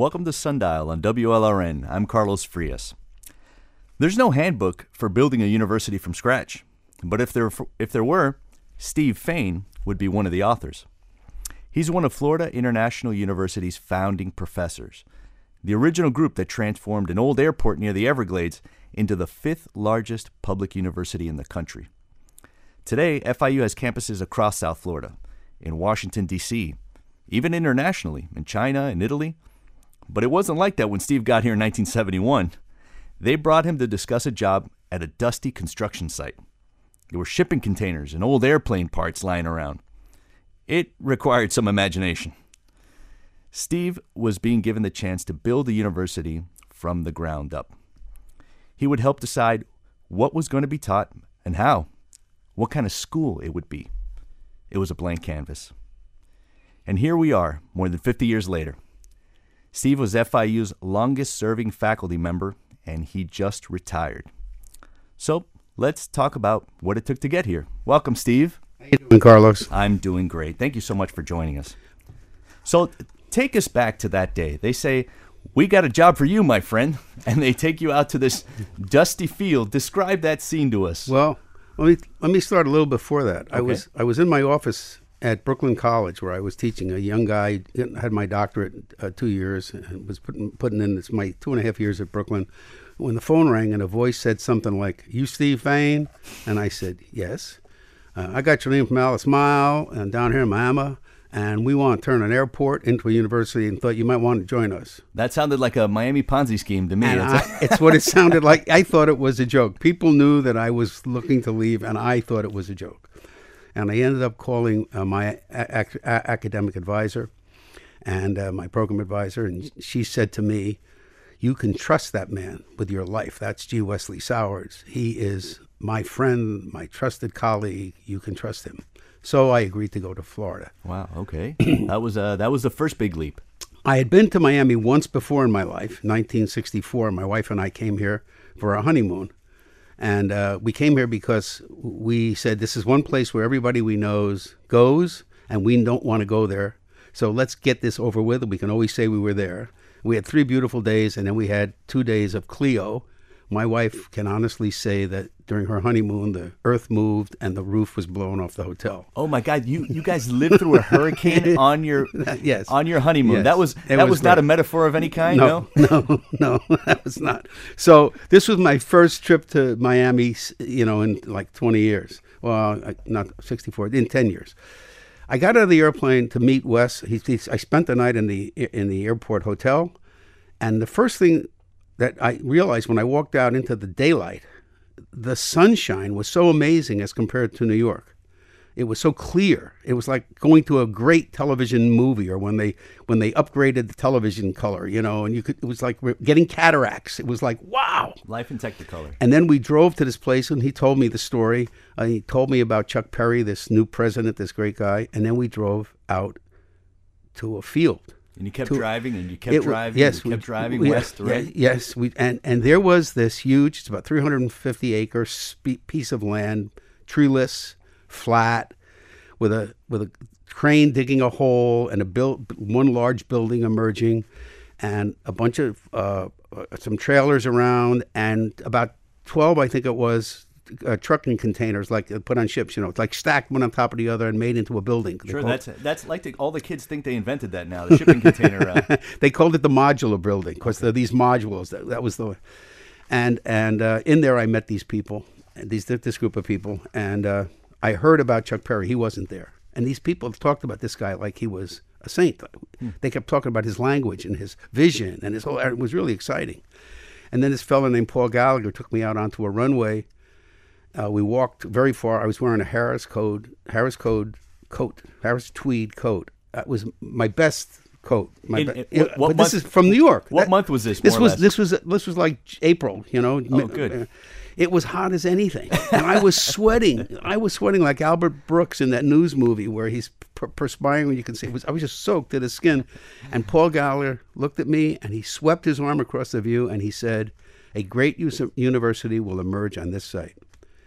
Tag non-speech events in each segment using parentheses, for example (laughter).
Welcome to Sundial on WLRN. I'm Carlos Frias. There's no handbook for building a university from scratch, but if there, if there were, Steve Fain would be one of the authors. He's one of Florida International University's founding professors, the original group that transformed an old airport near the Everglades into the fifth largest public university in the country. Today, FIU has campuses across South Florida, in Washington, D.C., even internationally, in China and Italy. But it wasn't like that when Steve got here in 1971. They brought him to discuss a job at a dusty construction site. There were shipping containers and old airplane parts lying around. It required some imagination. Steve was being given the chance to build a university from the ground up. He would help decide what was going to be taught and how, what kind of school it would be. It was a blank canvas. And here we are, more than 50 years later. Steve was FIU's longest serving faculty member, and he just retired. So let's talk about what it took to get here. Welcome, Steve. How you doing, Carlos? I'm doing great. Thank you so much for joining us. So take us back to that day. They say, We got a job for you, my friend. (laughs) And they take you out to this dusty field. Describe that scene to us. Well, let me let me start a little before that. I was I was in my office at Brooklyn College where I was teaching a young guy had my doctorate uh, two years and was putting putting in this my two and a half years at Brooklyn. When the phone rang and a voice said something like "You Steve Fain," and I said yes. Uh, I got your name from Alice Mile and down here in Miami, and we want to turn an airport into a university and thought you might want to join us. That sounded like a Miami Ponzi scheme to me. And It's- I, it's what it sounded like. I thought it was a joke. People knew that I was looking to leave, and I thought it was a joke. And I ended up calling uh, my a- ac- a- academic advisor and uh, my program advisor, and she said to me, "You can trust that man with your life. That's G. Wesley Sowers. He is my friend, my trusted colleague. You can trust him." So I agreed to go to Florida. wow, okay. (clears throat) that was uh, that was the first big leap. I had been to Miami once before in my life, 1964. My wife and I came here for our honeymoon. And uh, we came here because we said this is one place where everybody we knows goes, and we don't want to go there. So let's get this over with. We can always say we were there. We had three beautiful days, and then we had two days of Cleo. My wife can honestly say that during her honeymoon, the earth moved and the roof was blown off the hotel. Oh my God! You you guys lived through a hurricane (laughs) on your Yes. on your honeymoon. Yes. That was that was was, not a metaphor of any kind. No, no, (laughs) no, (laughs) that was not. So this was my first trip to Miami, you know, in like 20 years. Well, not 64, in 10 years. I got out of the airplane to meet Wes. He, he, I spent the night in the in the airport hotel, and the first thing that I realized when I walked out into the daylight, the sunshine was so amazing as compared to New York. It was so clear. It was like going to a great television movie, or when they when they upgraded the television color, you know, and you could. It was like we're getting cataracts. It was like wow. Life in Technicolor. And then we drove to this place, and he told me the story. Uh, he told me about Chuck Perry, this new president, this great guy. And then we drove out to a field. And you kept To- driving, and you kept It driving. yes, and you kept we- driving we- west, right? Yes, we and and there was this huge. It's about 350 acre spe- piece of land, treeless, flat, with a with a crane digging a hole and a build one large building emerging, and a bunch of uh, uh, some trailers around, and about 12, I think it was. Uh, trucking containers like uh, put on ships, you know, like stacked one on top of the other and made into a building. They Sure, that's that's like the, all the kids think they invented that now. The shipping container. Uh, (laughs) they called it the modular building because they're these modules. That, that was the, and and uh, in there I met these people, these this group of people, and uh, I heard about Chuck Perry. He wasn't there, and these people talked about this guy like he was a saint. They kept talking about his language and his vision and his whole. It was really exciting. And then this fellow named Paul Gallagher took me out onto a runway. Uh, we walked very far. I was wearing a Harris Code, Harris Code coat, Harris tweed coat. That was my best coat. My In- be- in- what- this month- is from New York. what month was this, This was this was this was like April. You know. Oh, good. It was hot as anything, and I was sweating. I was sweating like Albert Brooks in that news movie where he's per- perspiring when you can see. It was, I was just soaked to the skin. And Paul Gallagher looked at me and he swept his arm across the view and he said, "A great university will emerge on this site."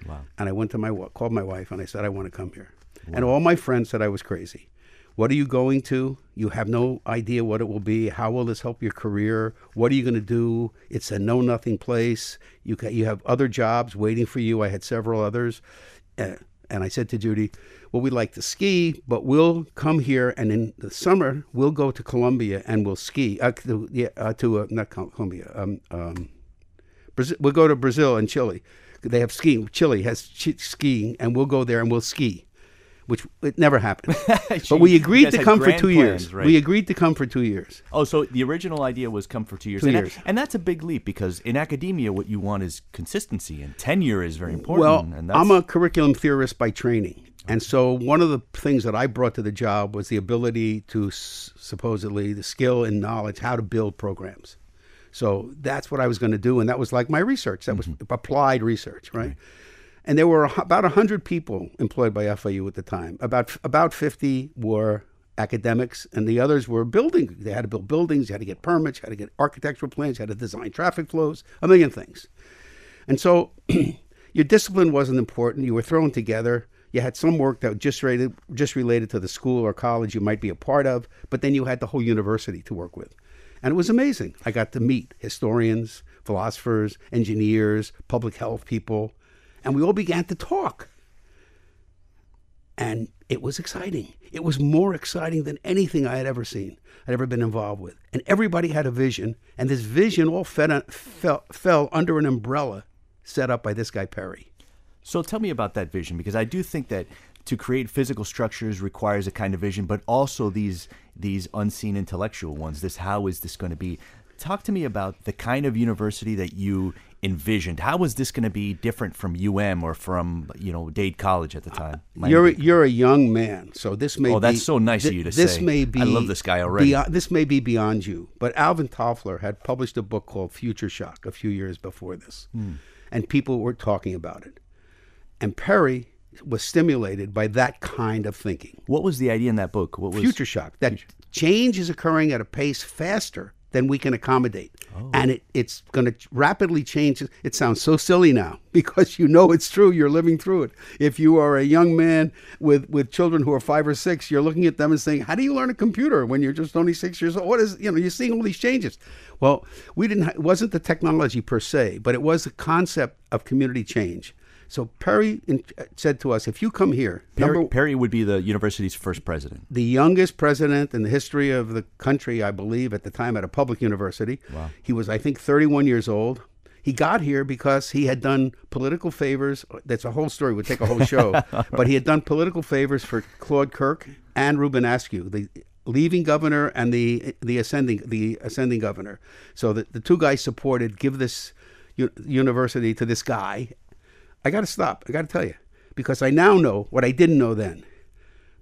Wow. And I went to my called my wife and I said I want to come here. And all my friends said I was crazy. What are you going to? You have no idea what it will be. How will this help your career? What are you going to do? It's a know nothing place. You ca you have other jobs waiting for you. I had several others, uh, and I said to Judy, "Well, we like to ski, but we'll come here, and in the summer we'll go to Colombia and we'll ski. Uh, to, yeah, uh, to uh, not Colombia. Um, um, Brazil, we'll go to Brazil and Chile. They have skiing. Chile has ch- skiing, and we'll go there and we'll ski." which it never happened. (laughs) but we agreed to come for two plans, years. right? We agreed to come for two years. Oh, so the original idea was come for two years. Two and, years. and that's a big leap because in academia, what you want is consistency, and tenure is very important. Well, and that's, I'm a curriculum theorist by training. And so one of the things that I brought to the job was the ability to s- supposedly the skill and knowledge how to build programs. So that's what I was going to do, and that was like my research. That was mm-hmm. applied research, right? And there were a about hundred people employed by FIU at the time. About about fifty were academics, and the others were building. They had to build buildings. You had to get permits. You had to get architectural plans. You had to design traffic flows. A million things. And so (clears throat) your discipline wasn't important. You were thrown together. You had some work that just related, just related to the school or college you might be a part of, but then you had the whole university to work with. And it was amazing. I got to meet historians, philosophers, engineers, public health people, and we all began to talk. And it was exciting. It was more exciting than anything I had ever seen, I'd ever been involved with. And everybody had a vision, and this vision all fed, fell, fell under an umbrella set up by this guy, Perry. So tell me about that vision because I do think that to create physical structures requires a kind of vision, but also these these unseen intellectual ones. This how is this going to be? Talk to me about the kind of university that you envisioned. How was this going to be different from UM or from you know Dade College at the time? Miami You're Dade. you're a young man, so this may be. Oh, be, that's so nice of you to this say. may be I love this guy already. beyond- this may be beyond you, but Alvin Toffler had published a book called Future Shock a few years before this, Hmm. and people were talking about it. And Perry was stimulated by that kind of thinking. what was the idea in that book? What was Future shock that change is occurring at a pace faster than we can accommodate, Oh. and it, it's going to rapidly change. It sounds so silly now (laughs) because you know it's true. You're living through it. If you are a young man with with children who are five or six, you're looking at them and saying, "How do you learn a computer when you're just only six years old?" What is you know you're seeing all these changes. Well, we didn't. Ha- it wasn't the technology per se, but it was the concept of community change. So Perry in, said to us, "If you come here, Perry, number Perry would be the university's first president. the youngest president in the history of the country, I believe, at the time at a public university. Wow. He was, I think, 31 years old. He got here because he had done political favors. That's a whole story. Would take a whole show. (laughs) but he had done political favors for Claude Kirk and Reubin Askew, the leaving governor and the the ascending the ascending governor. So the, the two guys supported give this university to this guy. I got to stop. I got to tell you because I now know what I didn't know then.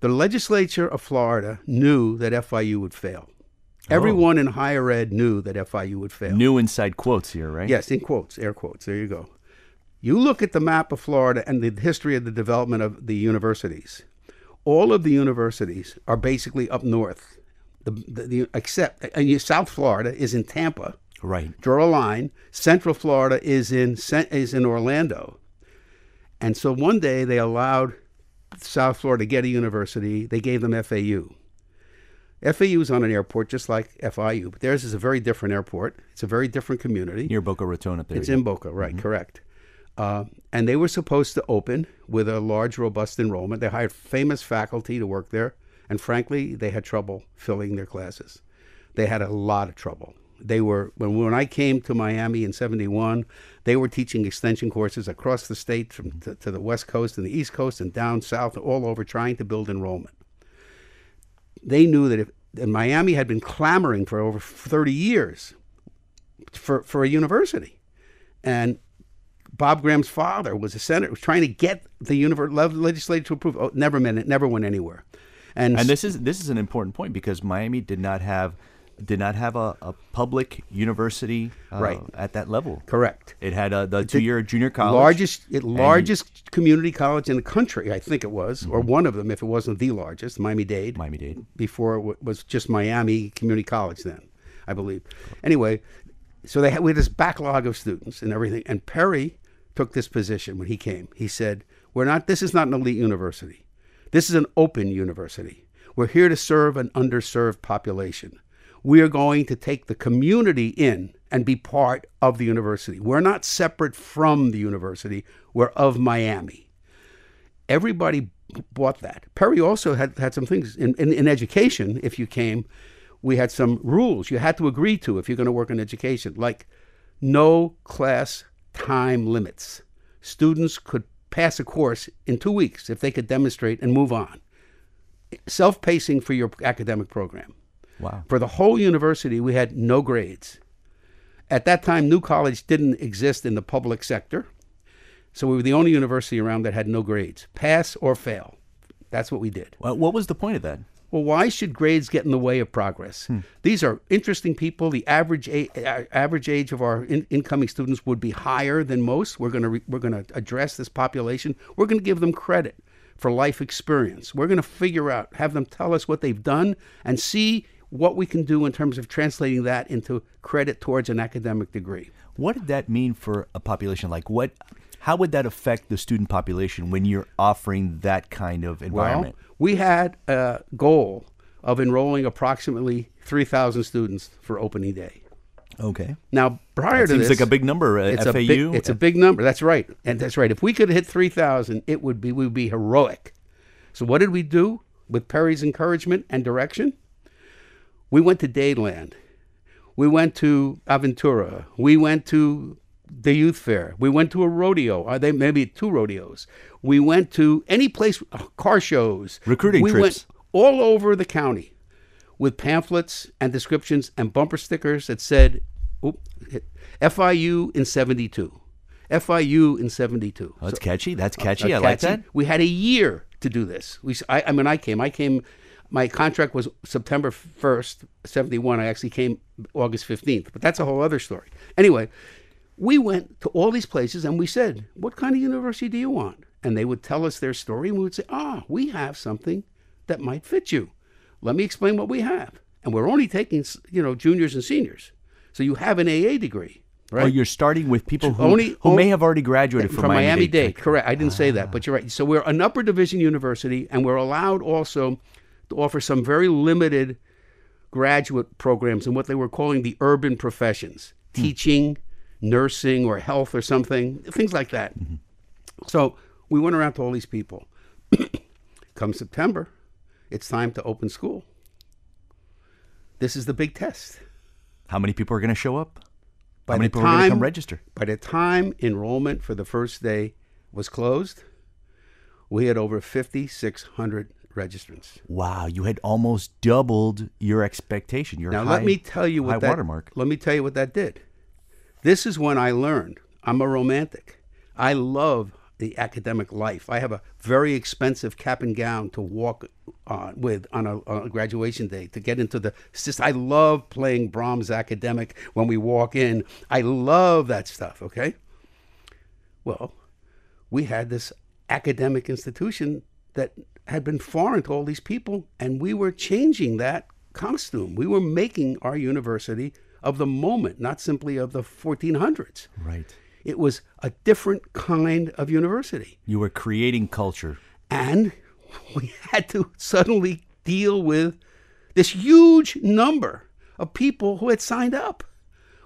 The legislature of Florida knew that FIU would fail. Oh. Everyone in higher ed knew that FIU would fail. New inside quotes here, right? Yes, in quotes, air quotes. There you go. You look at the map of Florida and the history of the development of the universities. All of the universities are basically up north. The, the, the except and you, South Florida is in Tampa. Right. Draw a line. Central Florida is in is in Orlando. And so one day they allowed South Florida to get a university. They gave them FAU. FAU is on an airport just like FIU, but theirs is a very different airport. It's a very different community. Near Boca Raton up there. It's in Boca, right? Correct. Uh, and they were supposed to open with a large, robust enrollment. They hired famous faculty to work there, and frankly, they had trouble filling their classes. They had a lot of trouble. They were when when I came to Miami in '71, they were teaching extension courses across the state, from to, to the West Coast and the East Coast and down south, all over, trying to build enrollment. They knew that if and Miami had been clamoring for over 30 years for for a university, and Bob Graham's father was a senator, was trying to get the univer- le- legislature to approve. Oh, never meant it never went anywhere. And, And this is this is an important point because Miami did not have did not have a, a public university uh, Right. at that level. correct. It had a, the two year junior college. largest it, largest community college in the country, I think it was, or one of them, if it wasn't the largest, Miami Dade. Miami Dade. before it w- was just Miami Community College then, I believe. Anyway, so they had, we had this backlog of students and everything. And Perry took this position when he came. He said, "We're not. This is not an elite university. This is an open university. We're here to serve an underserved population. We are going to take the community in and be part of the university. We're not separate from the university, we're of Miami. Everybody bought that. Perry also had, had some things in, in, in education, if you came, we had some rules you had to agree to if you're going to work in education, like no class time limits. Students could pass a course in two weeks if they could demonstrate and move on. Self pacing for your academic program. Wow. For the whole university, we had no grades. At that time, New College didn't exist in the public sector. So we were the only university around that had no grades pass or fail. That's what we did. Well, what was the point of that? Well, why should grades get in the way of progress? Hmm. These are interesting people. The average a- a- average age of our in- incoming students would be higher than most. We're going to re- we're going to address this population. We're going to give them credit for life experience. We're going to figure out, have them tell us what they've done, and see what we can do in terms of translating that into credit towards an academic degree. What did that mean for a population? Like what? How would that affect the student population when you're offering that kind of environment? Well, we had a goal of enrolling approximately 3,000 students for opening day. okay. Now, prior to Seems this, like a big number. Uh, it's FAU. a big, it's a big number. That's right, and that's right. If we could hit 3,000, it would be we would be heroic. So, what did we do with Perry's encouragement and direction? We went to Dadeland. We went to Aventura. We went to the youth fair. We went to a rodeo. Are they maybe two rodeos? We went to any place, uh, car shows, Recruiting we trips. went all over the county with pamphlets and descriptions and bumper stickers that said, oop, FIU in 72. FIU in 72. Oh, that's catchy. That's catchy. Uh, I like that. We had a year to do this. We, I, I mean, I came. I came. My contract was September first, seventy one. I actually came August fifteenth, but that's a whole other story. Anyway, we went to all these places and we said, "What kind of university do you want?" And they would tell us their story, and we would say, "Ah, we have something that might fit you. Let me explain what we have." And we're only taking, you know, juniors and seniors, so you have an AA degree, right? Oh, you're starting with people who, Only- who may have already graduated from, from Miami Dade. Dade. Correct. I didn't say that, but you're right. So we're an upper division university, and we're allowed also to offer some very limited graduate programs in what they were calling the urban professions, hmm. teaching, nursing, or health, or something, things like that. Mm-hmm. So we went around to all these people. (clears throat) Come September, it's time to open school. This is the big test. How many people are going to show up? By How many people are going to come register? By the time enrollment for the first day was closed, we had over 5,600 registrants. Wow, you had almost doubled your expectation. Your Now high, let me tell you what that watermark. let me tell you what that did. This is when I learned I'm a romantic. I love the academic life. I have a very expensive cap and gown to walk uh, with on a, on a graduation day to get into the. Just I love playing Brahms academic when we walk in. I love that stuff. Okay. Well, we had this academic institution that had been foreign to all these people, and we were changing that costume. We were making our university of the moment, not simply of the 1400s. Right. It was a different kind of university. You were creating culture. And (laughs) we had to suddenly deal with this huge number of people who had signed up.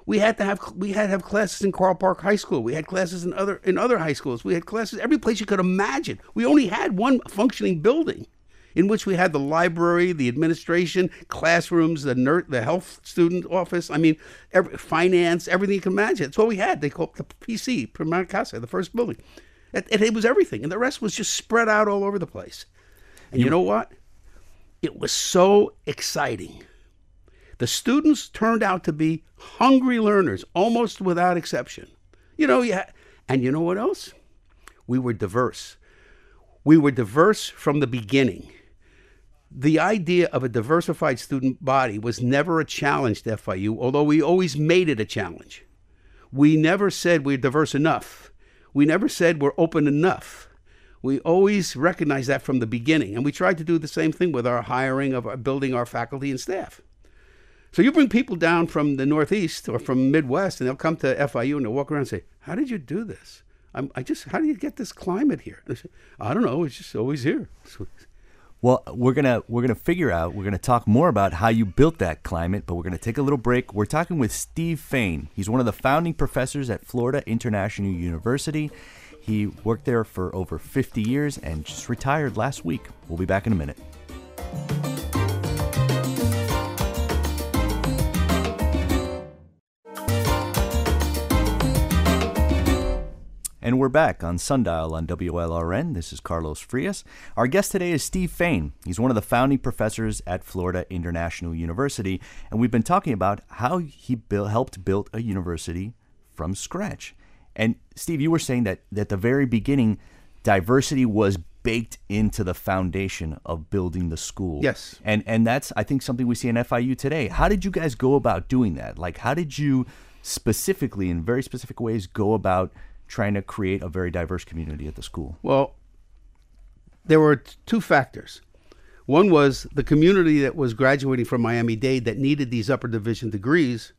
We had to have we had to have classes in Coral Park High School. We had classes in other in other high schools. We had classes every place you could imagine. We only had one functioning building in which we had the library, the administration, classrooms, the ner- the health student office. I mean, every, finance, everything you can imagine. That's what we had. They called it the PC, Primera Casa, the first building. It, it, it was everything, and the rest was just spread out all over the place. And you know what? It was so exciting. The students turned out to be hungry learners, almost without exception. You know, yeah. And you know what else? We were diverse. We were diverse from the beginning. The idea of a diversified student body was never a challenge to FIU, although we always made it a challenge. We never said we're diverse enough. We never said we're open enough. We always recognized that from the beginning, and we tried to do the same thing with our hiring of our, building our faculty and staff. So you bring people down from the Northeast or from Midwest, and they'll come to FIU and they'll walk around and say, "How did you do this? I'm, I just, how do you get this climate here?" I say, "I don't know. It's just always here." Well, we're gonna we're gonna figure out. We're gonna talk more about how you built that climate, but we're gonna take a little break. We're talking with Steve Fain. He's one of the founding professors at Florida International University. He worked there for over 50 years and just retired last week. We'll be back in a minute. And we're back on Sundial on WLRN. This is Carlos Frias. Our guest today is Steve Fain. He's one of the founding professors at Florida International University, and we've been talking about how he built, helped build a university from scratch. And Steve, you were saying that at the very beginning, diversity was baked into the foundation of building the school. Yes. And and that's I think something we see in FIU today. How did you guys go about doing that? Like how did you specifically in very specific ways go about trying to create a very diverse community at the school? Well, there were two factors. One was the community that was graduating from Miami Dade that needed these upper division degrees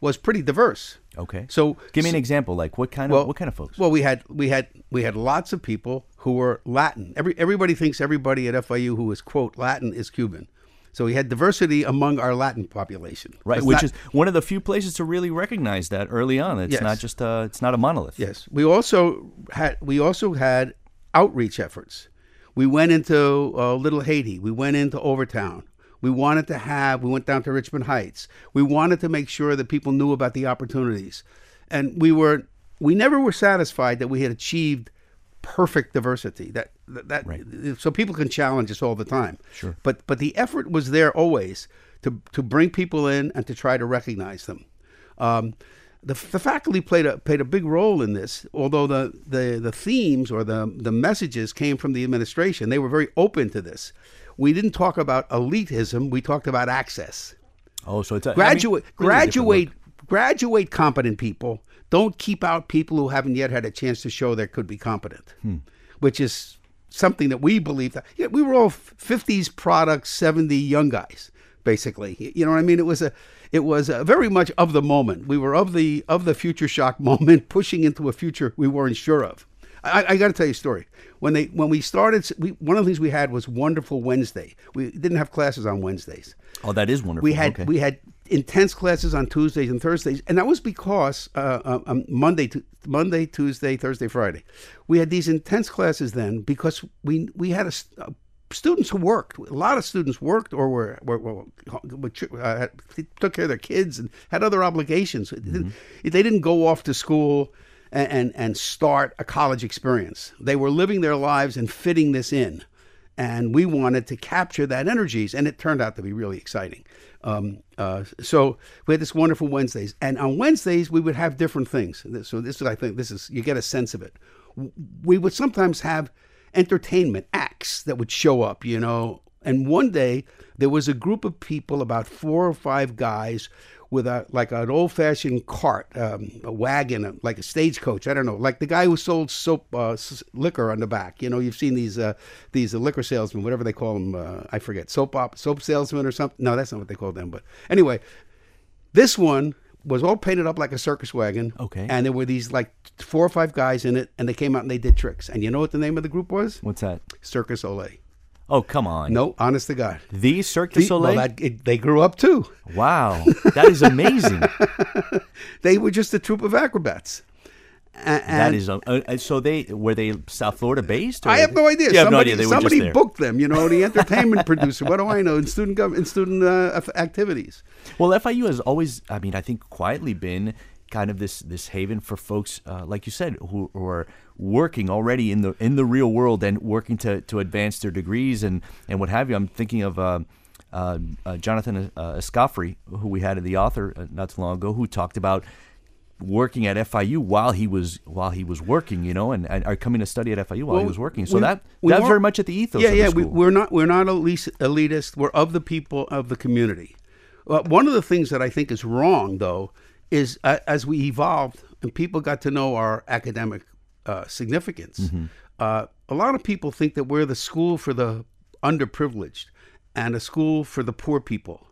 was pretty diverse. Okay. So give me an example. Like what kind of well, what kind of folks? Well, we had we had we had lots of people who were Latin. Every everybody thinks everybody at FIU who is quote Latin is Cuban. So we had diversity among our Latin population. right, It's which not- is one of the few places to really recognize that early on. It's Yes. not just uh it's not a monolith. Yes, we also had we also had outreach efforts. We went into uh, Little Haiti. We went into Overtown. We wanted to have. We went down to Richmond Heights. We wanted to make sure that people knew about the opportunities, and we were we never were satisfied that we had achieved perfect diversity. That that, Right. so people can challenge us all the time. Sure. But but the effort was there always to to bring people in and to try to recognize them. Um, the, the faculty played a played a big role in this, although the, the, the themes or the the messages came from the administration. They were very open to this. We didn't talk about elitism. We talked about access. Oh, so it's a, I mean, Graduate, really a different graduate, graduate competent people. Don't keep out people who haven't yet had a chance to show they could be competent, Hmm. which is something that we believe that yeah, we were all 50s products, 70 young guys, basically. You know what I mean? It was a, it was a very much of the moment. We were of the of the future shock (laughs) moment, pushing into a future we weren't sure of. I, I got to tell you a story. When they when we started, we, one of the things we had was Wonderful Wednesday. We didn't have classes on Wednesdays. Oh, that is wonderful. We had okay. we had intense classes on Tuesdays and Thursdays, and that was because uh, um, um, Monday, to, Monday, Tuesday, Thursday, Friday, we had these intense classes then because we we had a, s- uh, students who worked. A lot of students worked or were, were, were, were uh, took care of their kids and had other obligations. It didn't- They didn't go off to school and, and and start a college experience. They were living their lives and fitting this in and we wanted to capture that energies, and it turned out to be really exciting. Um, uh, so we had this wonderful Wednesdays, and on Wednesdays we would have different things. So this is, I think, this is you get a sense of it. We would sometimes have entertainment acts that would show up, you know. And one day there was a group of people, about four or five guys, with a like an old fashioned cart, um, a wagon, uh, like a stagecoach. I don't know, like the guy who sold soap uh, s- liquor on the back. You know, you've seen these uh, these uh, liquor salesmen, whatever they call them. Uh, I forget, soap op, soap salesman or something. No, that's not what they call them. But anyway, this one was all painted up like a circus wagon. Okay. And there were these like four or five guys in it, and they came out and they did tricks. And you know what the name of the group was? What's that? Circus Olay. Oh, come on. No, honest to God. The Cirque du The- Soleil. well, that, it, they grew up too. wow, (laughs) that is amazing. (laughs) They were just a troupe of acrobats. And, that is uh, so. They were they South Florida based? Or I have no idea. You have no somebody idea. They were just somebody booked them. You know, the (laughs) entertainment producer. What do I know? In student government, in student uh, activities. Well, FIU has always, I mean, I think quietly been kind of this this haven for folks, uh, like you said, who, who are working already in the in the real world and working to, to advance their degrees and, and what have you. I'm thinking of uh, uh, uh, Jonathan uh, Escoffery, who we had in the author uh, not too long ago, who talked about working at FIU while he was while he was working, you know, and, and are coming to study at FIU while he was working. So we- that we that's very much at the ethos. yeah, yeah. We, we're not we're not elitist. We're of the people of the community. Uh, one of the things that I think is wrong, though, is uh, as we evolved and people got to know our academic uh, significance, Mm-hmm. uh, a lot of people think that we're the school for the underprivileged and a school for the poor people,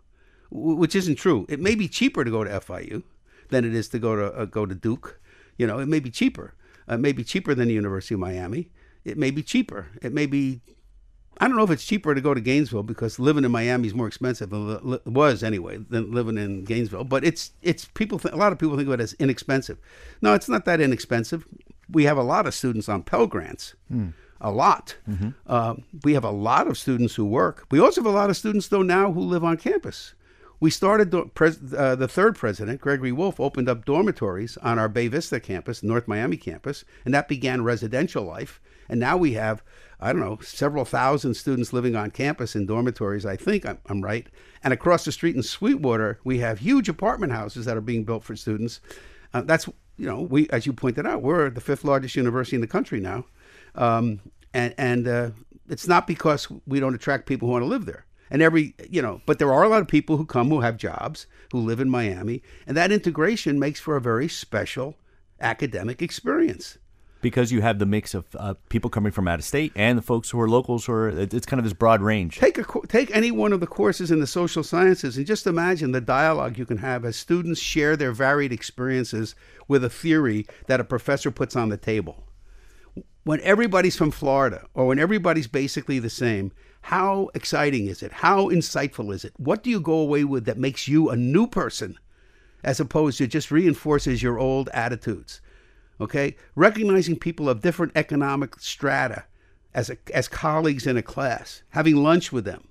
w- which isn't true. It may be cheaper to go to FIU than it is to go to uh, go to Duke. You know, it may be cheaper. Uh, it may be cheaper than the University of Miami. It may be cheaper. It may be I don't know if it's cheaper to go to Gainesville because living in Miami is more expensive than li- li- was anyway than living in Gainesville. But it's it's people th- a lot of people think of it as inexpensive. No, it's not that inexpensive. We have a lot of students on Pell grants, a lot. Uh, we have a lot of students who work. We also have a lot of students though now who live on campus. We started the, pres- uh, the third president, Gregory Wolfe, opened up dormitories on our Bay Vista campus, North Miami campus, and that began residential life. And now we have, I don't know, several thousand students living on campus in dormitories. I think I'm, I'm right. And across the street in Sweetwater, we have huge apartment houses that are being built for students. Uh, that's, you know, we, as you pointed out, we're the fifth largest university in the country now. Um, and and uh, it's not because we don't attract people who want to live there. And every, you know, but there are a lot of people who come who have jobs, who live in Miami, and that integration makes for a very special academic experience. Because you have the mix of uh, people coming from out of state and the folks who are locals, who are it's kind of this broad range. Take a take any one of the courses in the social sciences and just imagine the dialogue you can have as students share their varied experiences with a theory that a professor puts on the table. When everybody's from Florida or when everybody's basically the same, how exciting is it? How insightful is it? What do you go away with that makes you a new person as opposed to just reinforces your old attitudes? Okay? Recognizing people of different economic strata as, a, as colleagues in a class, having lunch with them.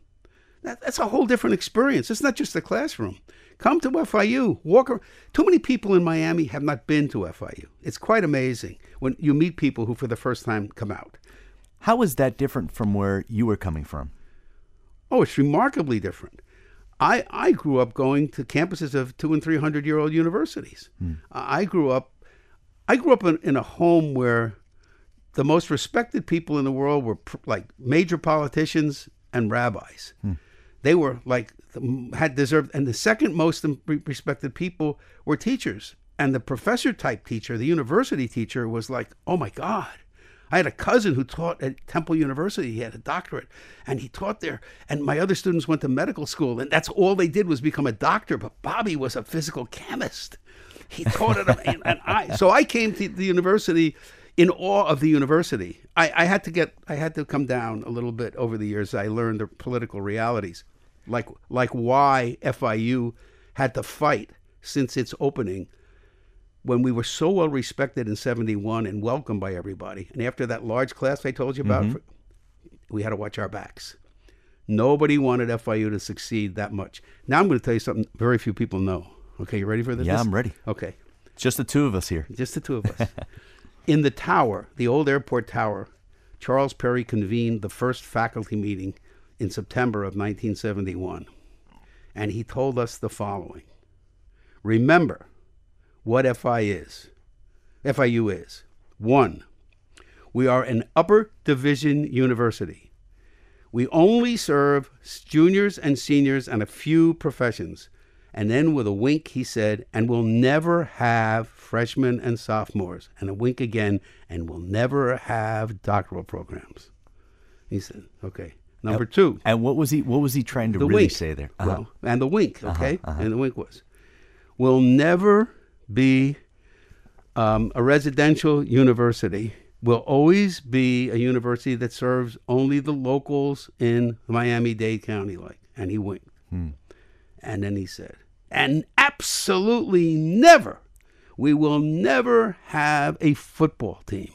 That, that's a whole different experience. It's not just the classroom. Come to FIU. Walk. ar- Too many people in Miami have not been to FIU. It's quite amazing when you meet people who, for the first time, come out. How is that different from where you were coming from? Oh, it's remarkably different. I, I grew up going to campuses of two and three hundred year old universities. Hmm. I I grew up I grew up in, in a home where the most respected people in the world were pr- like major politicians and rabbis. Hmm. They were like had deserved, and the second most respected people were teachers. And the professor type teacher, the university teacher, was like, "Oh my God." I had a cousin who taught at Temple University. He had a doctorate, and he taught there. And my other students went to medical school, and that's all they did was become a doctor. But Bobby was a physical chemist. He taught it, and, and I. So I came to the university in awe of the university. I, I had to get, I had to come down a little bit over the years. I learned the political realities, like like why FIU had to fight since its opening when we were so well respected in 71 and welcomed by everybody. And after that large class I told you about, for- we had to watch our backs. Nobody wanted FIU to succeed that much. Now I'm going to tell you something very few people know. Okay, you ready for this? Yeah, I'm ready. Okay, just the two of us here. just the two of us. (laughs) in the tower, the old airport tower, Charles Perry convened the first faculty meeting in September of 1971. And he told us the following Remember what FI is. FIU is. One, we are an upper division university. We only serve juniors and seniors and a few professions. And then with a wink, he said, and we'll never have freshmen and sophomores. And a wink again, and we'll never have doctoral programs. He said, okay. Number two, And what was he? What was he trying to the really wink. say there? Uh-huh. Well, and the wink, okay? And the wink was, we'll never be um, a residential university. Will always be a university that serves only the locals in Miami-Dade County, like. And he winked. And then he said, and absolutely never, we will never have a football team.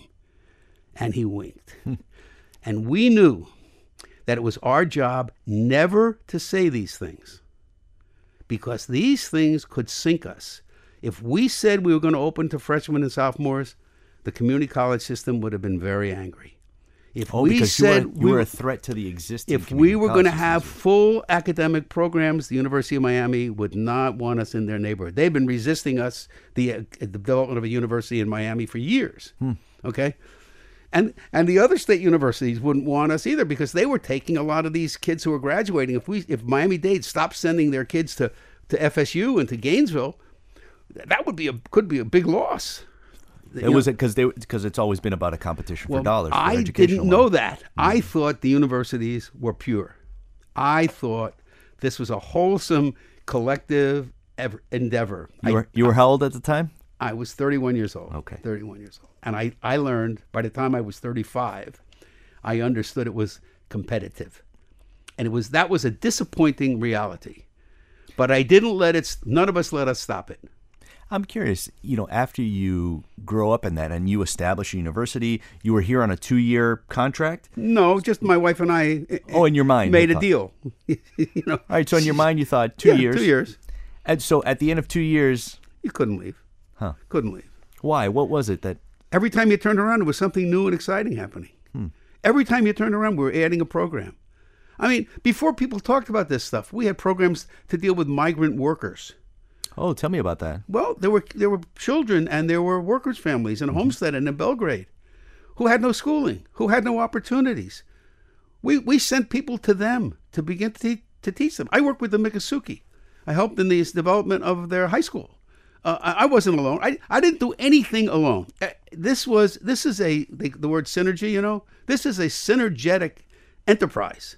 And he winked. Hmm. (laughs) and we knew that it was our job never to say these things because these things could sink us. If we said we were going to open to freshmen and sophomores, the community college system would have been very angry. If Oh, we said you were, you we were a threat to the existing. if we were going to have full academic programs, the University of Miami would not want us in their neighborhood. They've been resisting us the, uh, the development of a university in Miami for years. Hmm. Okay, and and the other state universities wouldn't want us either because they were taking a lot of these kids who were graduating. If we if Miami Dade stopped sending their kids to to FSU and to Gainesville, that would be a could be a big loss. It was because they because it's always been about a competition for dollars. For I didn't know money. that. I mm-hmm. thought the universities were pure. I thought this was a wholesome collective endeavor. You I, you were how old at the time? I was 31 years old. Okay. 31 years old. And I, I learned by the time I was 35, I understood it was competitive, and it was that was a disappointing reality. But I didn't let it. None of us let us stop it. I'm curious, you know, after you grow up in that and you establish a university, you were here on a two year contract? No, just my wife and I. Eh, eh, oh, in your mind. made you a deal. (laughs) you know, All right, so in your mind, you thought two Yeah, years. Two years. And so at the end of two years, You couldn't leave. Huh. Couldn't leave. why? What was it that. Every time you turned around, there was something new and exciting happening. Hmm. Every time you turned around, we were adding a program. I mean, before people talked about this stuff, we had programs to deal with migrant workers. Oh, tell me about that. Well, there were there were children and there were workers' families in Homestead and in Belle Glade who had no schooling, who had no opportunities. We we sent people to them to begin to, te- to teach them. I worked with the Miccosukee. I helped in the development of their high school. Uh, I, I wasn't alone. I, I didn't do anything alone. Uh, This was this is a the, the word synergy. You know, this is a synergetic enterprise.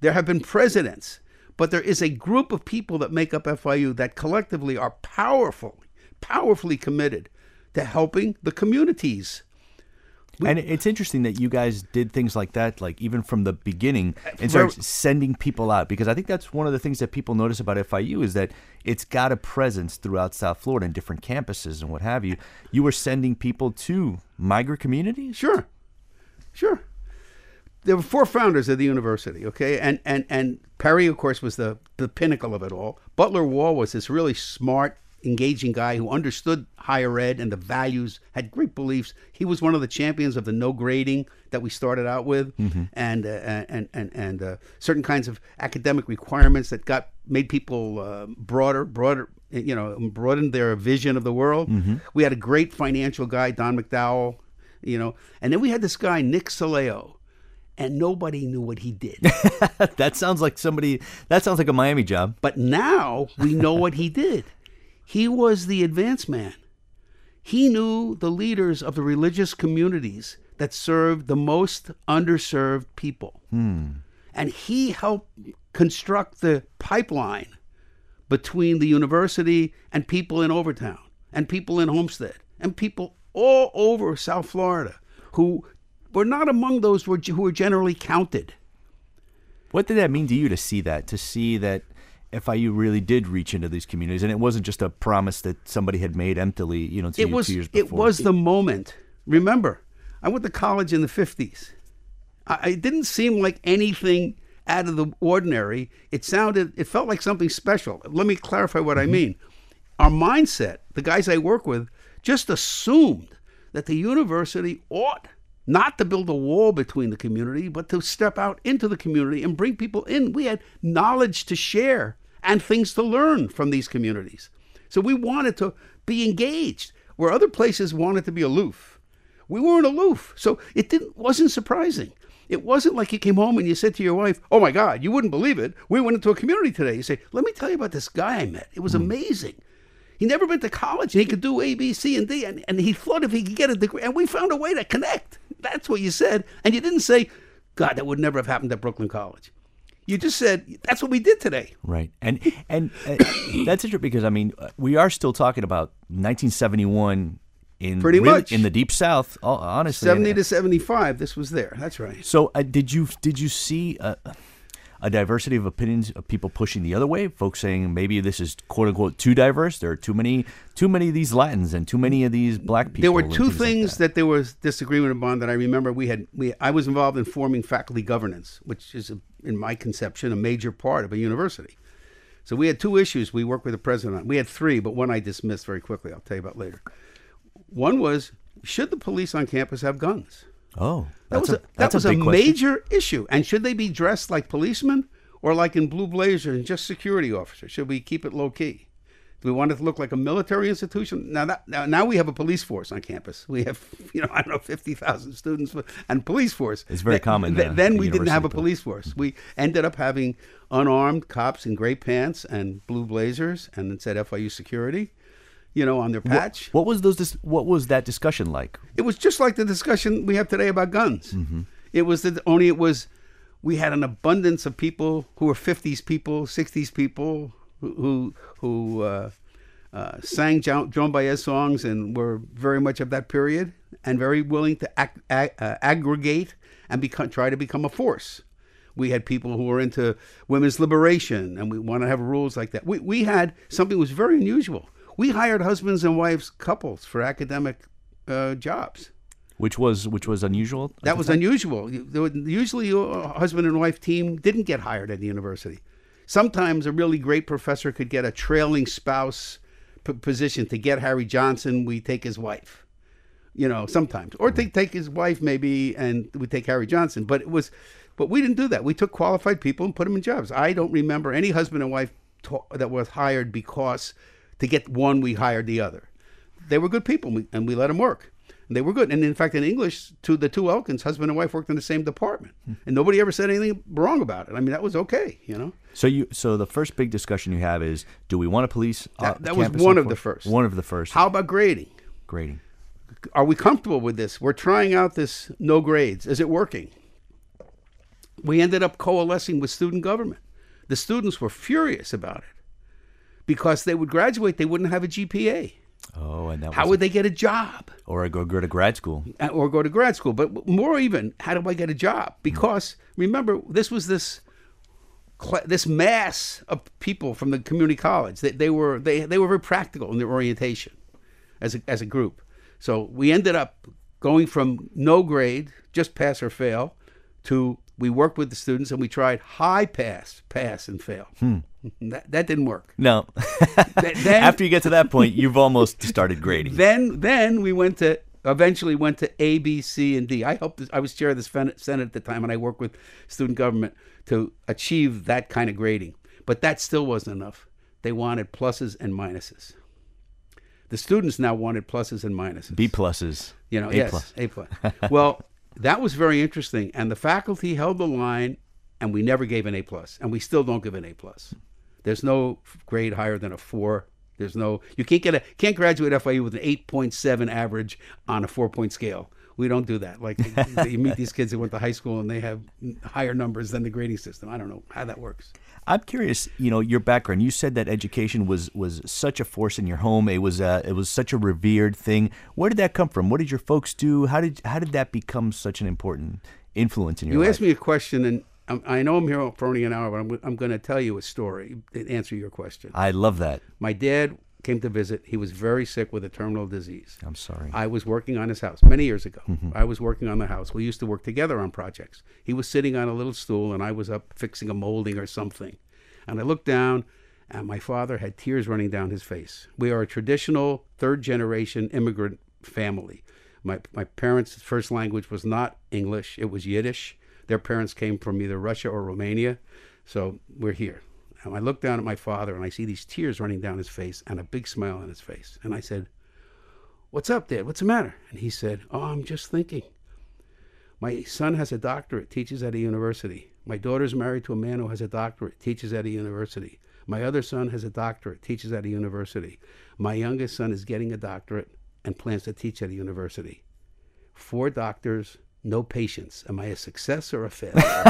There have been presidents, but there is a group of people that make up FIU that collectively are powerful, powerfully committed to helping the communities. and it's interesting that you guys did things like that, like even from the beginning, and Very- started sending people out. Because I think that's one of the things that people notice about FIU is that it's got a presence throughout South Florida and different campuses and what have you. You were sending people to migrant communities. Sure, sure. There were four founders of the university, okay, and and and Perry, of course, was the the pinnacle of it all. Butler Waugh was this really smart, engaging guy who understood higher ed and the values, had great beliefs. He was one of the champions of the no grading that we started out with, and uh, and and and uh, certain kinds of academic requirements that got made people uh, broader, broader. You know, broadened their vision of the world. We had a great financial guy, Don McDowell, you know. And then we had this guy, Nick Sileo, and nobody knew what he did. (laughs) that sounds like somebody. That sounds like a Miami job. but now we know what he did. He was the advance man. He knew the leaders of the religious communities that served the most underserved people. Hmm. And he helped construct the pipeline between the university and people in Overtown and people in Homestead and people all over South Florida who were not among those who were, generally counted. What did that mean to you to see that? To see that FIU really did reach into these communities, and it wasn't just a promise that somebody had made emptily, you know, to it was it was the moment. Remember, I went to college in the fifties. I, it didn't seem like anything out of the ordinary. It sounded, it felt like something special. Let me clarify what Mm-hmm. I mean. Our mindset, the guys I work with, just assumed that the university ought not to build a wall between the community, but to step out into the community and bring people in. We had knowledge to share and things to learn from these communities. So we wanted to be engaged where other places wanted to be aloof. We weren't aloof. So it didn't wasn't surprising. It wasn't like you came home and you said to your wife, "Oh my God, you wouldn't believe it. We went into a community today." You say, "Let me tell you about this guy I met. It was hmm. amazing. He never been to college and he could do A, B, C, and D, and, and he thought if he could get a degree, and we found a way to connect." That's what you said, and you didn't say, "God, that would never have happened at Brooklyn College." You just said, "That's what we did today." Right, and and uh, that's interesting because I mean uh, we are still talking about 1971 in Pretty really- much. in the deep South. Honestly, Seventy to seventy-five. This was there. That's right. So uh, did you did you see a, a diversity of opinions of people pushing the other way? Folks saying maybe this is quote unquote too diverse. There are too many too many of these Latins and too many of these black people. There were two like things that. there was disagreement upon that I remember. We had we I was involved in forming faculty governance, which is, a, in my conception, a major part of a university. So we had two issues we worked with the president on. We had three, but one I dismissed very quickly. I'll tell you about later. One was should the police on campus have guns? Oh, That was a, a, that was a a, major issue. And should they be dressed like policemen or like in blue blazers and just security officers? Should we keep it low key? Do we want it to look like a military institution? Now that now, now we have a police force on campus. We have (laughs) you know I don't know fifty thousand students and police force. It's very Th- common, th- uh, then we didn't have a police force. We ended up having unarmed cops in gray pants and blue blazers, and it said FIU security, you know, on their patch. What was those? Dis- what was that discussion like? It was just like the discussion we have today about guns. Mm-hmm. It was that only it was we had an abundance of people who were 50s people, 60s people who who, who uh, uh, sang Joan, Joan Baez songs and were very much of that period and very willing to ag- ag- uh, aggregate and become try to become a force. We had people who were into women's liberation, and we want to have rules like that. We we had something that was very unusual. We hired husbands and wives couples for academic uh, jobs. which was which was unusual. That was time? unusual. You- there would- Usually, a husband and wife team didn't get hired at the university. Sometimes a really great professor could get a trailing spouse p- position to get Harry Johnson. We take his wife, you know, sometimes, or take take his wife maybe, and we take Harry Johnson. But it was, but we didn't do that. We took qualified people and put them in jobs. I don't remember any husband and wife ta- that was hired because to get one we hired the other. They were good people, and we, and we let them work. And they were good. And in fact, in English, two, the two Elkins, husband and wife, worked in the same department, and nobody ever said anything wrong about it. I mean, that was okay, you know. So you so the first big discussion you have is do we want a police? uh, That- that was one of the first. One of the first. How about grading? grading? Are we comfortable with this? We're trying out this no grades. Is it working? We ended up coalescing with student government. The students were furious about it because they would graduate, they wouldn't have a GPA. Oh, and that How would they get a job? or go go to grad school. uh, or go to grad school. But more even, how do I get a job? Because remember, this was this this mass of people from the community college. They, they were they they were very practical in their orientation as a, as a group. So we ended up going from no grade, just pass or fail, to we worked with the students and we tried high pass, pass and fail. Hmm. (laughs) That, that didn't work. No. (laughs) (laughs) Then- After you get to that point, you've almost started grading. Then then we went to eventually went to A, B, C, and D. I helped. I was chair of the Senate, Senate at the time, and I worked with student government to achieve that kind of grading. But that still wasn't enough. They wanted pluses and minuses. The students now wanted pluses and minuses. B pluses. You know, A yes, plus. A plus. well, that was very interesting, and the faculty held the line, and we never gave an A plus, and we still don't give an A plus. There's no grade higher than a four. There's no you can't get a can't graduate FIU with an eight point seven average on a four point scale. We don't do that. Like you (laughs) meet these kids that went to high school and they have higher numbers than the grading system. I don't know how that works. I'm curious, you know, your background. You said that education was was such a force in your home. It was uh, it was such a revered thing. Where did that come from? What did your folks do? How did how did that become such an important influence in your You life? You asked me a question, and I'm, I know I'm here for only an hour, but I'm, I'm going to tell you a story to answer your question. I love that. My dad came to visit. He was very sick with a terminal disease. I'm sorry. I was working on his house many years ago. Mm-hmm. I was working on the house. We used to work together on projects. He was sitting on a little stool, and I was up fixing a molding or something. And I looked down, and my father had tears running down his face. We are a traditional third generation immigrant family. My, my parents' first language was not English, it was Yiddish. Their parents came from either Russia or Romania. So we're here. And I look down at my father and I see these tears running down his face and a big smile on his face. And I said, What's up, Dad? What's the matter? And he said, Oh, I'm just thinking. My son has a doctorate, teaches at a university. My daughter's married to a man who has a doctorate, teaches at a university. My other son has a doctorate, teaches at a university. My youngest son is getting a doctorate and plans to teach at a university. Four doctors, no patience. Am I a success or a failure?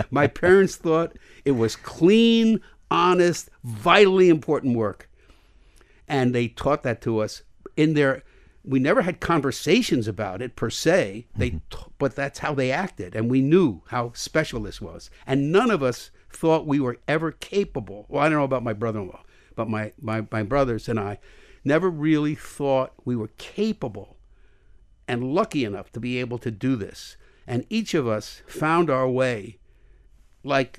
(laughs) My parents thought it was clean, honest, vitally important work. And they taught that to us in their we never had conversations about it per se. They mm-hmm. t- but that's how they acted and we knew how special this was. And none of us thought we were ever capable. Well, I don't know about my brother-in-law, but my my, my brothers and I never really thought we were capable and lucky enough to be able to do this. And each of us found our way, like,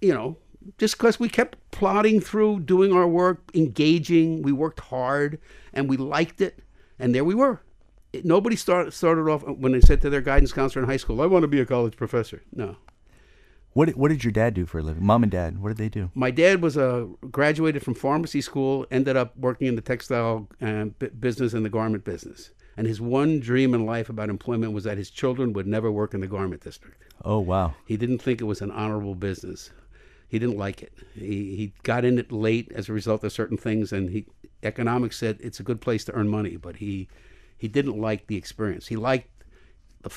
you know, just because we kept plodding through, doing our work, engaging. We worked hard and we liked it. And there we were. It, nobody started, started off when they said to their guidance counselor in high school, I want to be a college professor. No. What did, what did your dad do for a living? Mom and dad, what did they do? My dad was a graduated from pharmacy school, ended up working in the textile uh, b- business and the garment business. And his one dream in life about employment was that his children would never work in the garment district. Oh wow. He didn't think it was an honorable business. He didn't like it. He, he got in it late as a result of certain things, and he economics said it's a good place to earn money, but he he didn't like the experience. He liked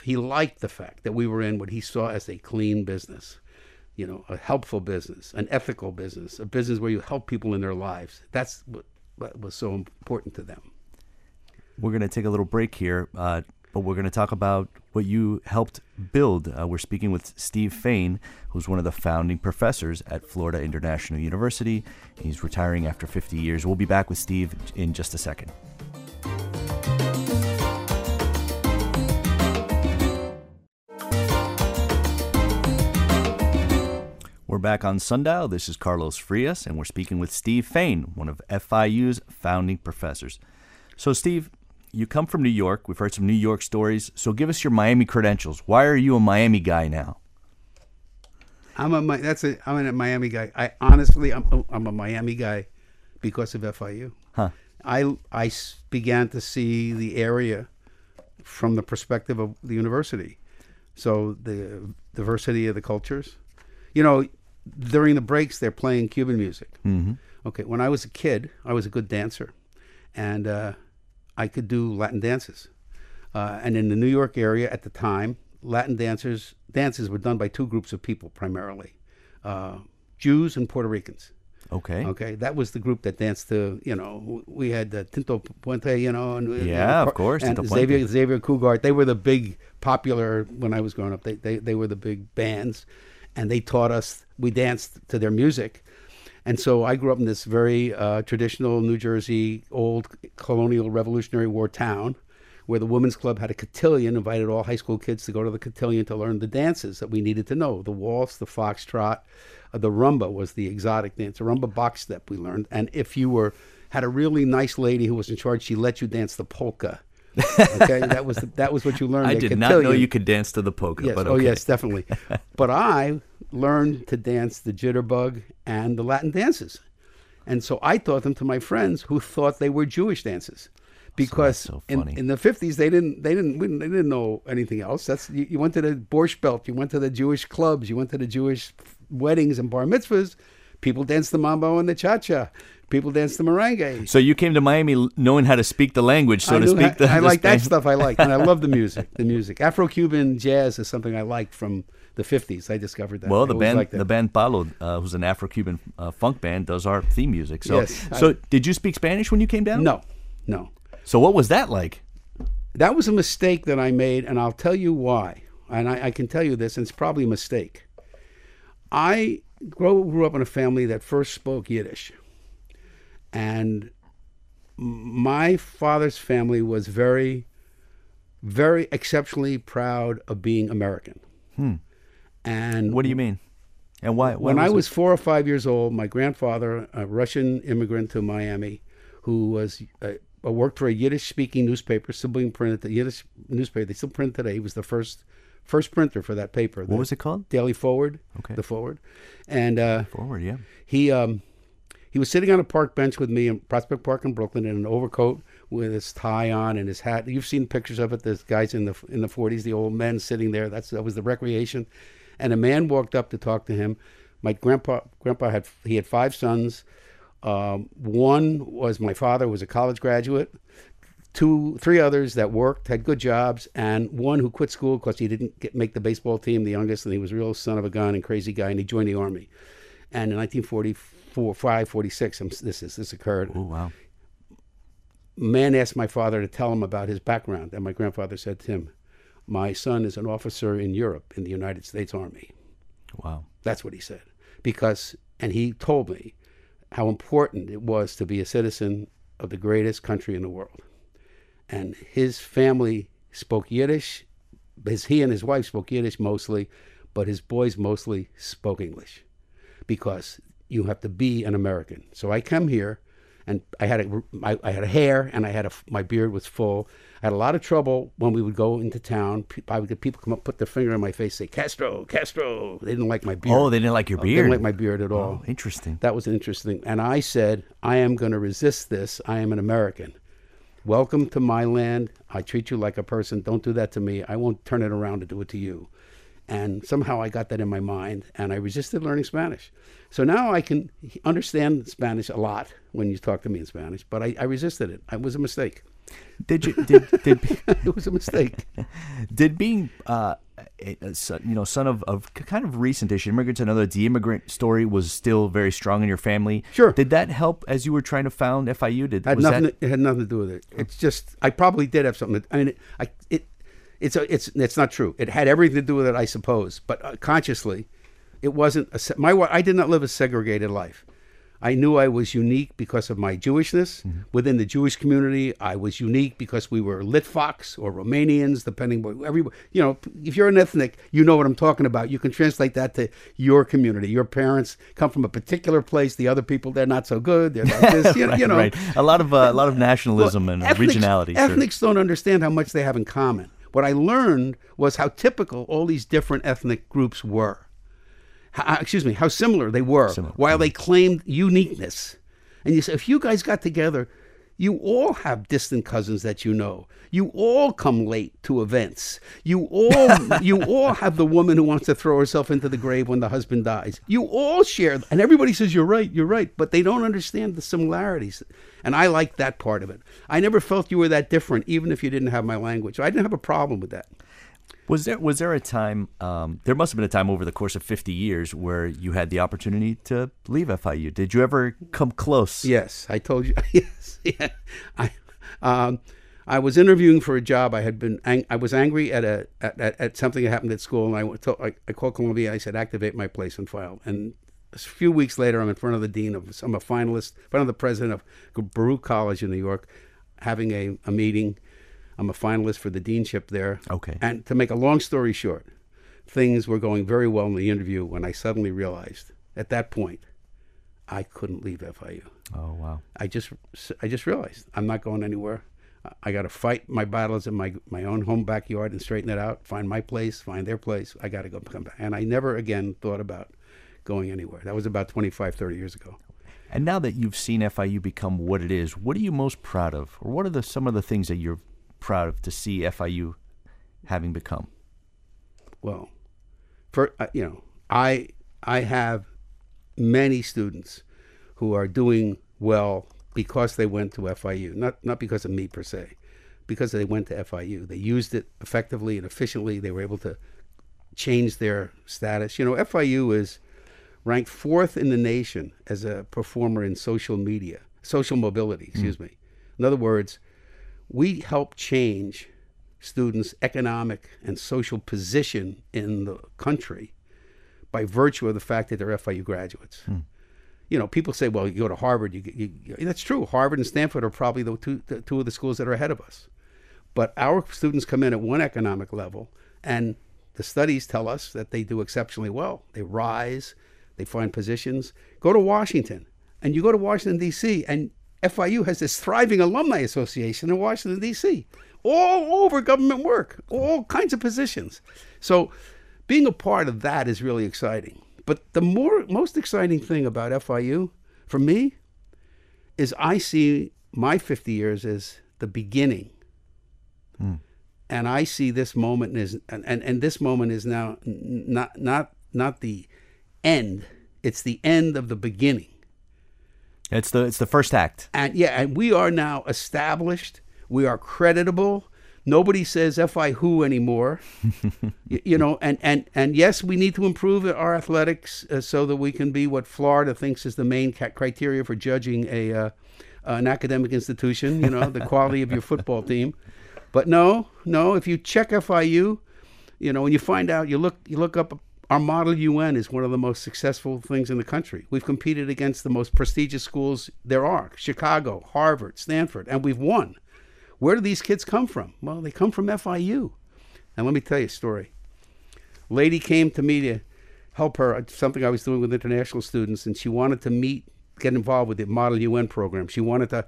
he liked the fact that we were in what he saw as a clean business, you know, a helpful business, an ethical business, a business where you help people in their lives. That's what, what was so important to them. We're going to take a little break here. Uh, but we're going to talk about what you helped build. Uh, we're speaking with Steve Fain, who's one of the founding professors at Florida International University. He's retiring after 50 years. We'll be back with Steve in just a second. We're back on Sundial. This is Carlos Frias, and we're speaking with Steve Fain, one of FIU's founding professors. So, Steve, you come from New York. We've heard some New York stories. So, give us your Miami credentials. Why are you a Miami guy now? I'm a that's a I'm a Miami guy. I honestly I'm a, I'm a Miami guy because of FIU. Huh. I I began to see the area from the perspective of the university. So the diversity of the cultures. You know, during the breaks they're playing Cuban music. Mm-hmm. Okay, when I was a kid, I was a good dancer, and uh, I could do Latin dances. Uh, and in the New York area at the time, Latin dancers dances were done by two groups of people primarily, uh, Jews and Puerto Ricans. Okay. Okay, that was the group that danced to you know we had uh, Tito Puente, you know, and Yeah, know, of course, and Xavier Xavier Cugat. They were the big popular when I was growing up. They they they were the big bands, and they taught us. We danced to their music, and so I grew up in this very uh, traditional New Jersey old colonial Revolutionary War town. Where the women's club had a cotillion, invited all high school kids to go to the cotillion to learn the dances that we needed to know: the waltz, the foxtrot, uh, the rumba was the exotic dance. The rumba box step we learned, and if you were had a really nice lady who was in charge, she let you dance the polka. Okay, (laughs) that was the, that was what you learned. I did not know you could dance to the polka, Yes. but Oh, yes, definitely. (laughs) but I learned to dance the jitterbug and the Latin dances, and so I taught them to my friends who thought they were Jewish dances, because so in, in the fifties they didn't they didn't they didn't know anything else. That's you, you went to the Borscht Belt, you went to the Jewish clubs, you went to the Jewish weddings and bar mitzvahs. People danced the mambo and the cha cha. People danced the merengue. So you came to Miami knowing how to speak the language, so I to speak. ha- the, I like that stuff. I like, and I love the (laughs) music. The music, Afro-Cuban jazz is something I like from the '50s. I discovered that. Well, I the band, the band Palo, uh, who's an Afro-Cuban uh, funk band, does our theme music. So, Yes, I- so did you speak Spanish when you came down? No, no, So what was that like? that was a mistake that I made, and I'll tell you why. And I, I can tell you this, and it's probably a mistake. I grew, grew up in a family that first spoke Yiddish, and my father's family was very, very exceptionally proud of being American. And What do you mean? And why? why when I it- was four or five years old, my grandfather, a Russian immigrant to Miami, who was uh, uh, worked for a Yiddish-speaking newspaper, still being printed. The Yiddish newspaper they still print today. He was the first first printer for that paper. what was it called? Daily Forward. Okay. The Forward, and uh, Forward, yeah. he um, he was sitting on a park bench with me in Prospect Park in Brooklyn in an overcoat with his tie on and his hat. You've seen pictures of it. There's guys in the in the 40s, the old men sitting there. That's that was the recreation. And a man walked up to talk to him. My grandpa grandpa had he had five sons. Um, one was my father was a college graduate. Two, three others that worked had good jobs, and one who quit school because he didn't get, make the baseball team, the youngest, and he was a real son of a gun and crazy guy, and he joined the army. And in 1944, 5, 46, um, this is this occurred. Oh wow. Man asked my father to tell him about his background, and my grandfather said to him, "My son is an officer in Europe in the United States Army." Wow. That's what he said. Because, and he told me how important it was to be a citizen of the greatest country in the world. And his family spoke Yiddish. His, he and his wife spoke Yiddish mostly, but his boys mostly spoke English because you have to be an American. So I come here and I had a, I, I had a hair and I had a, my beard was full. I had a lot of trouble when we would go into town. I would get people come up, put their finger in my face, say Castro, Castro. They didn't like my beard. Oh, they didn't like your beard? They didn't like my beard at oh, all. Oh, interesting. That was interesting. And I said, I am going to resist this. I am an American. Welcome to my land. I treat you like a person. Don't do that to me. I won't turn it around to do it to you. And somehow I got that in my mind and I resisted learning Spanish. So now I can understand Spanish a lot when you talk to me in Spanish, but I, I resisted it. It was a mistake. Did you (laughs) did did (laughs) it was a mistake. (laughs) did being uh, a, a son, you know son of, of kind of recent-ish immigrants and other the immigrant story was still very strong in your family. Sure. Did that help as you were trying to found FIU? Did had was nothing. that To, it had nothing to do with it. It's just I probably did have something. To, I mean, it, I it It's a, it's it's not true. It had everything to do with it, I suppose, but uh, consciously, it wasn't. A, my I did not live a segregated life. I knew I was unique because of my Jewishness. Within the Jewish community, I was unique because we were Litvaks or Romanians, depending on every. You know, if you're an ethnic, you know what I'm talking about. You can translate that to your community. Your parents come from a particular place. The other people, they're not so good. They're like this. (laughs) You, you know, right. A lot of uh, a lot of nationalism well, and ethnics- regionality. sure. Ethnics don't understand how much they have in common. What I learned was how typical all these different ethnic groups were. How, uh, excuse me, how similar they were, Similar, while mm-hmm. they claimed uniqueness. And you say, if you guys got together, you all have distant cousins that you know. You all come late to events. You all (laughs) you all have the woman who wants to throw herself into the grave when the husband dies. You all share and everybody says you're right, you're right, but they don't understand the similarities. And I like that part of it. I never felt you were that different even if you didn't have my language. I didn't have a problem with that. Was there was there a time? Um, there must have been a time over the course of fifty years where you had the opportunity to leave FIU. Did you ever come close? Yes, I told you. (laughs) Yes, yeah. I, um, I was interviewing for a job. I had been. Ang- I was angry at a at, at, at something that happened at school, and I went to, I, I called Columbia. I said, "Activate my place and file." And a few weeks later, I'm in front of the dean of. I'm a finalist, in front of the president of Baruch College in New York, having a, a meeting. I'm a finalist for the deanship there. Okay. And to make a long story short, things were going very well in the interview when I suddenly realized at that point I couldn't leave FIU. Oh wow. I just I just realized I'm not going anywhere. I got to fight my battles in my my own home backyard and straighten it out. Find my place, find their place. I got to go come back. And I never again thought about going anywhere. That was about 25, 30 years ago. And now that you've seen FIU become what it is, what are you most proud of, or what are the some of the things that you're proud of to see FIU having become? Well, for uh, you know, I I have many students who are doing well because they went to FIU, not not because of me per se, because they went to FIU. They used it effectively and efficiently. They were able to change their status. You know, FIU is ranked fourth in the nation as a performer in social media, social mobility. Excuse me. In other words, we help change students' economic and social position in the country by virtue of the fact that they're FIU graduates. Hmm. You know, people say, "Well, you go to Harvard." You, you, you that's true. Harvard and Stanford are probably the two, the two of the schools that are ahead of us. But our students come in at one economic level, and the studies tell us that they do exceptionally well. They rise, they find positions. Go to Washington, and you go to Washington D.C. and FIU has this thriving alumni association in Washington D.C. All over government work, all kinds of positions. So, being a part of that is really exciting. But the more most exciting thing about FIU for me is I see my 50 years as the beginning hmm. and I see this moment is and, and, and this moment is now not not not the end. It's the end of the beginning. It's the it's the first act. And yeah, and we are now established. We are creditable. Nobody says FI who anymore. (laughs) you, you know, and, and, and yes, we need to improve our athletics uh, so that we can be what Florida thinks is the main criteria for judging a uh, an academic institution. You know, the quality of your football (laughs) team. But no, no. If you check FIU, you know, when you find out, you look you look up. Our model UN is one of the most successful things in the country. We've competed against the most prestigious schools there are: Chicago, Harvard, Stanford, and we've won. Where do these kids come from? Well, they come from FIU. And let me tell you a story. Lady came to me to help her uh, something I was doing with international students, and she wanted to meet, get involved with the Model UN program. She wanted to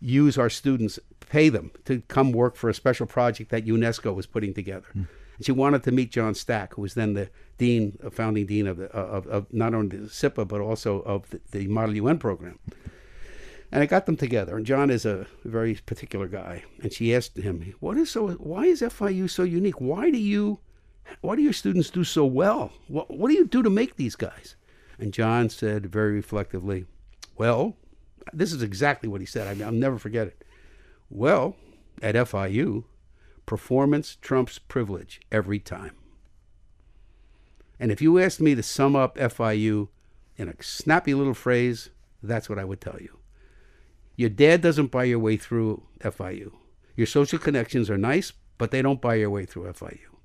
use our students, pay them to come work for a special project that UNESCO was putting together. Hmm. And she wanted to meet John Stack, who was then the dean, uh, founding dean of, the, of, of not only the SIPA but also of the, the Model UN program. And I got them together, and John is a very particular guy. And she asked him, "What is so? Why is FIU so unique? Why do you, why do your students do so well? What, what do you do to make these guys?" And John said very reflectively, "Well, this is exactly what he said. I mean, I'll never forget it. Well, at FIU, performance trumps privilege every time. And if you asked me to sum up FIU in a snappy little phrase, that's what I would tell you." Your dad doesn't buy your way through FIU. Your social connections are nice, but they don't buy your way through FIU.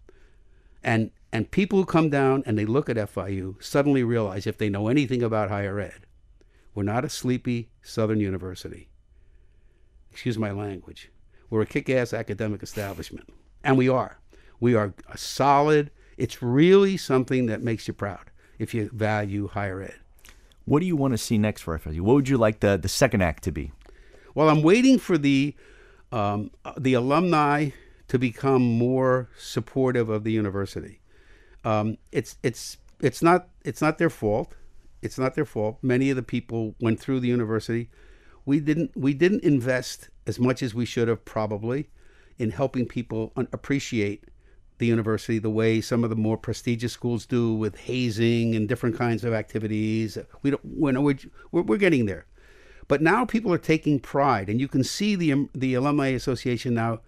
And and people who come down and they look at FIU suddenly realize if they know anything about higher ed, we're not a sleepy Southern university. Excuse my language. We're a kick-ass academic establishment, and we are. We are a solid. It's really something that makes you proud if you value higher ed. What do you want to see next for FIU? What would you like the, the second act to be? Well, I'm waiting for the um, the alumni to become more supportive of the university. Um, it's it's it's not it's not their fault. It's not their fault. Many of the people went through the university. We didn't we didn't invest as much as we should have probably in helping people appreciate the university the way some of the more prestigious schools do with hazing and different kinds of activities. We don't we're, we're, we're getting there. But now people are taking pride, and you can see the um, the alumni association now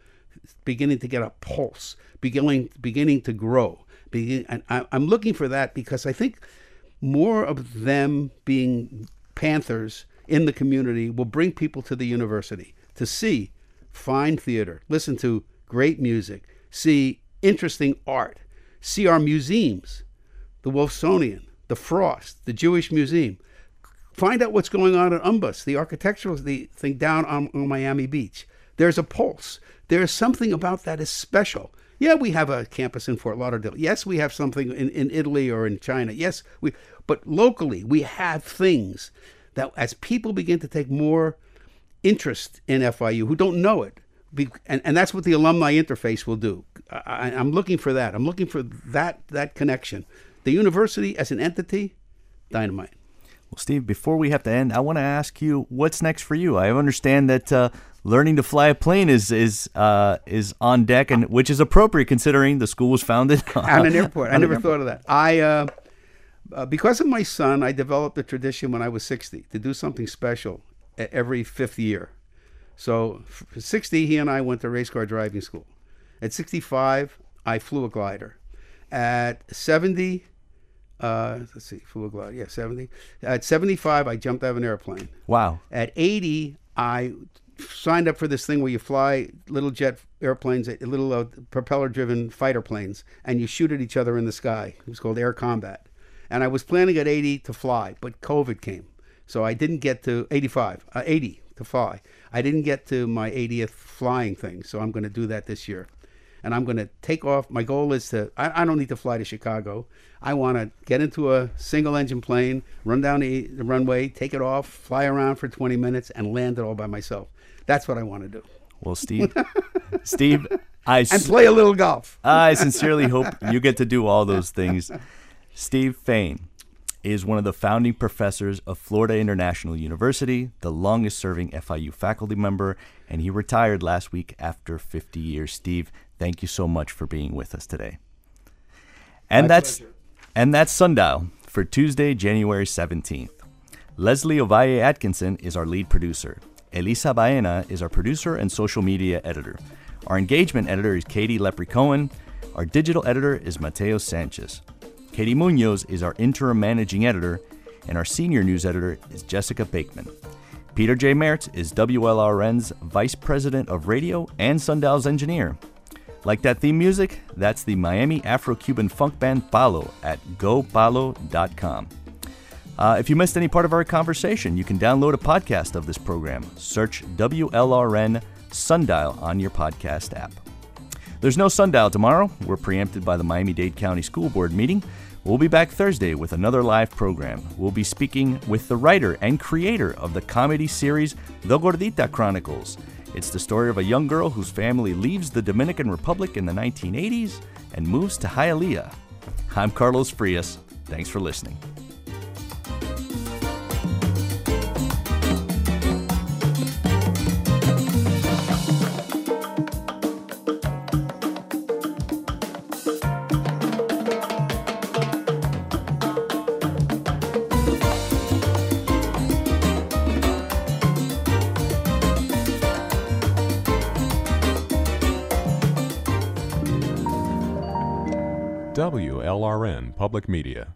beginning to get a pulse, beginning beginning to grow. Begin, and I, I'm looking for that because I think more of them being Panthers in the community will bring people to the university to see fine theater, listen to great music, see interesting art, see our museums, the Wolfsonian, the Frost, the Jewish Museum. Find out what's going on at UMBUS, the architectural thing down on, on Miami Beach. There's a pulse. There's something about that is special. Yeah, we have a campus in Fort Lauderdale. Yes, we have something in, in Italy or in China. Yes, we but locally we have things that as people begin to take more interest in FIU who don't know it, be, and, and that's what the alumni interface will do. I, I'm looking for that. I'm looking for that that connection. The university as an entity, dynamite. Well, Steve, before we have to end, I want to ask you what's next for you. I understand that uh, learning to fly a plane is is uh, is on deck, and which is appropriate considering the school was founded (laughs) on an airport. I never thought of that. I uh, uh, because of my son, I developed a tradition when I was 60 to do something special every fifth year. So, 60, he and I went to race car driving school. At 65, I flew a glider. At 70, uh, let's see, flew a glider. Yeah, 70. At 75, I jumped out of an airplane. Wow. At 80, I signed up for this thing where you fly little jet airplanes, little uh, propeller-driven fighter planes, and you shoot at each other in the sky. It was called air combat. And I was planning at 80 to fly, but COVID came, so I didn't get to 85, uh, 80 to fly. I didn't get to my 80th flying thing, so I'm going to do that this year. And I'm going to take off. My goal is to, I, I don't need to fly to Chicago. I want to get into a single engine plane, run down the, the runway, take it off, fly around for 20 minutes, and land it all by myself. That's what I want to do. Well, Steve, (laughs) Steve, I and play a little golf. I sincerely hope you get to do all those things. Steve Fain is one of the founding professors of Florida International University, the longest serving FIU faculty member, and he retired last week after 50 years. Steve, thank you so much for being with us today. And My that's pleasure. and that's Sundial for Tuesday, January 17th. Leslie Ovalle Atkinson is our lead producer. Elisa Baena is our producer and social media editor. Our engagement editor is Katie Lepre Cohen. Our digital editor is Mateo Sanchez. Katie Munoz is our interim managing editor, and our senior news editor is Jessica Bakeman. Peter J. Mertz is WLRN's Vice President of Radio and Sundial's engineer. Like that theme music? That's the Miami Afro Cuban funk band Palo at gopalo.com. Uh, if you missed any part of our conversation, you can download a podcast of this program. Search WLRN Sundial on your podcast app. There's no Sundial tomorrow. We're preempted by the Miami Dade County School Board meeting. We'll be back Thursday with another live program. We'll be speaking with the writer and creator of the comedy series The Gordita Chronicles. It's the story of a young girl whose family leaves the Dominican Republic in the 1980s and moves to Hialeah. I'm Carlos Frias. Thanks for listening. Public Media.